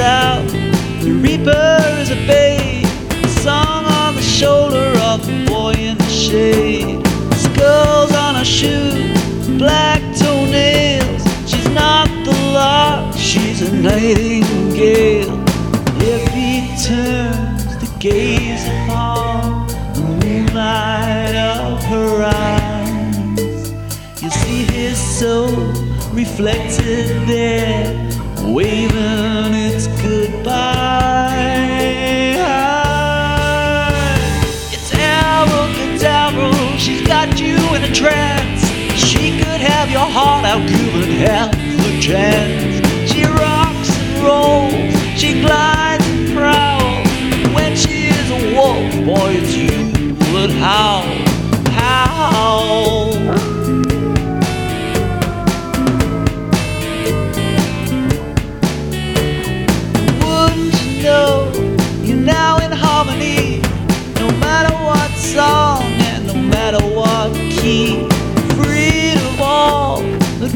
The reaper is a babe, song on the shoulder of a boy in the shade. Skulls on her shoe, black toenails. She's not the lark, she's a nightingale. If he turns to gaze upon the moonlight of her eyes, you see his soul reflected there, waving its goodbye. It's abracadabra, she's got you in a trance. She could have your heart out, given half the chance. She rocks and rolls, she glides and prowls. When she is a wolf, boy, it's you that howl, howl.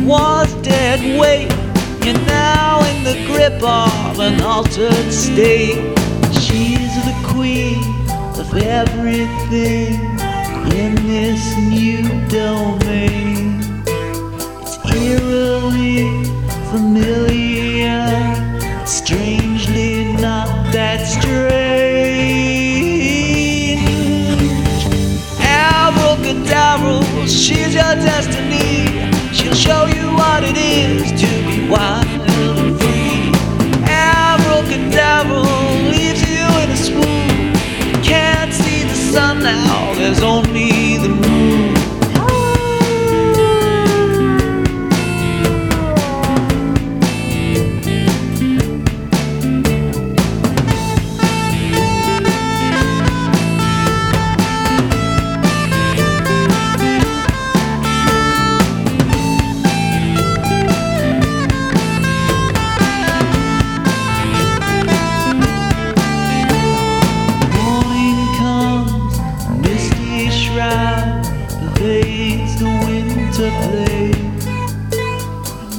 Was dead weight. You're now in the grip of an altered state. She's the queen of everything in this new domain. It's eerily familiar, strangely not that strange.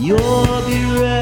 You'll be ready.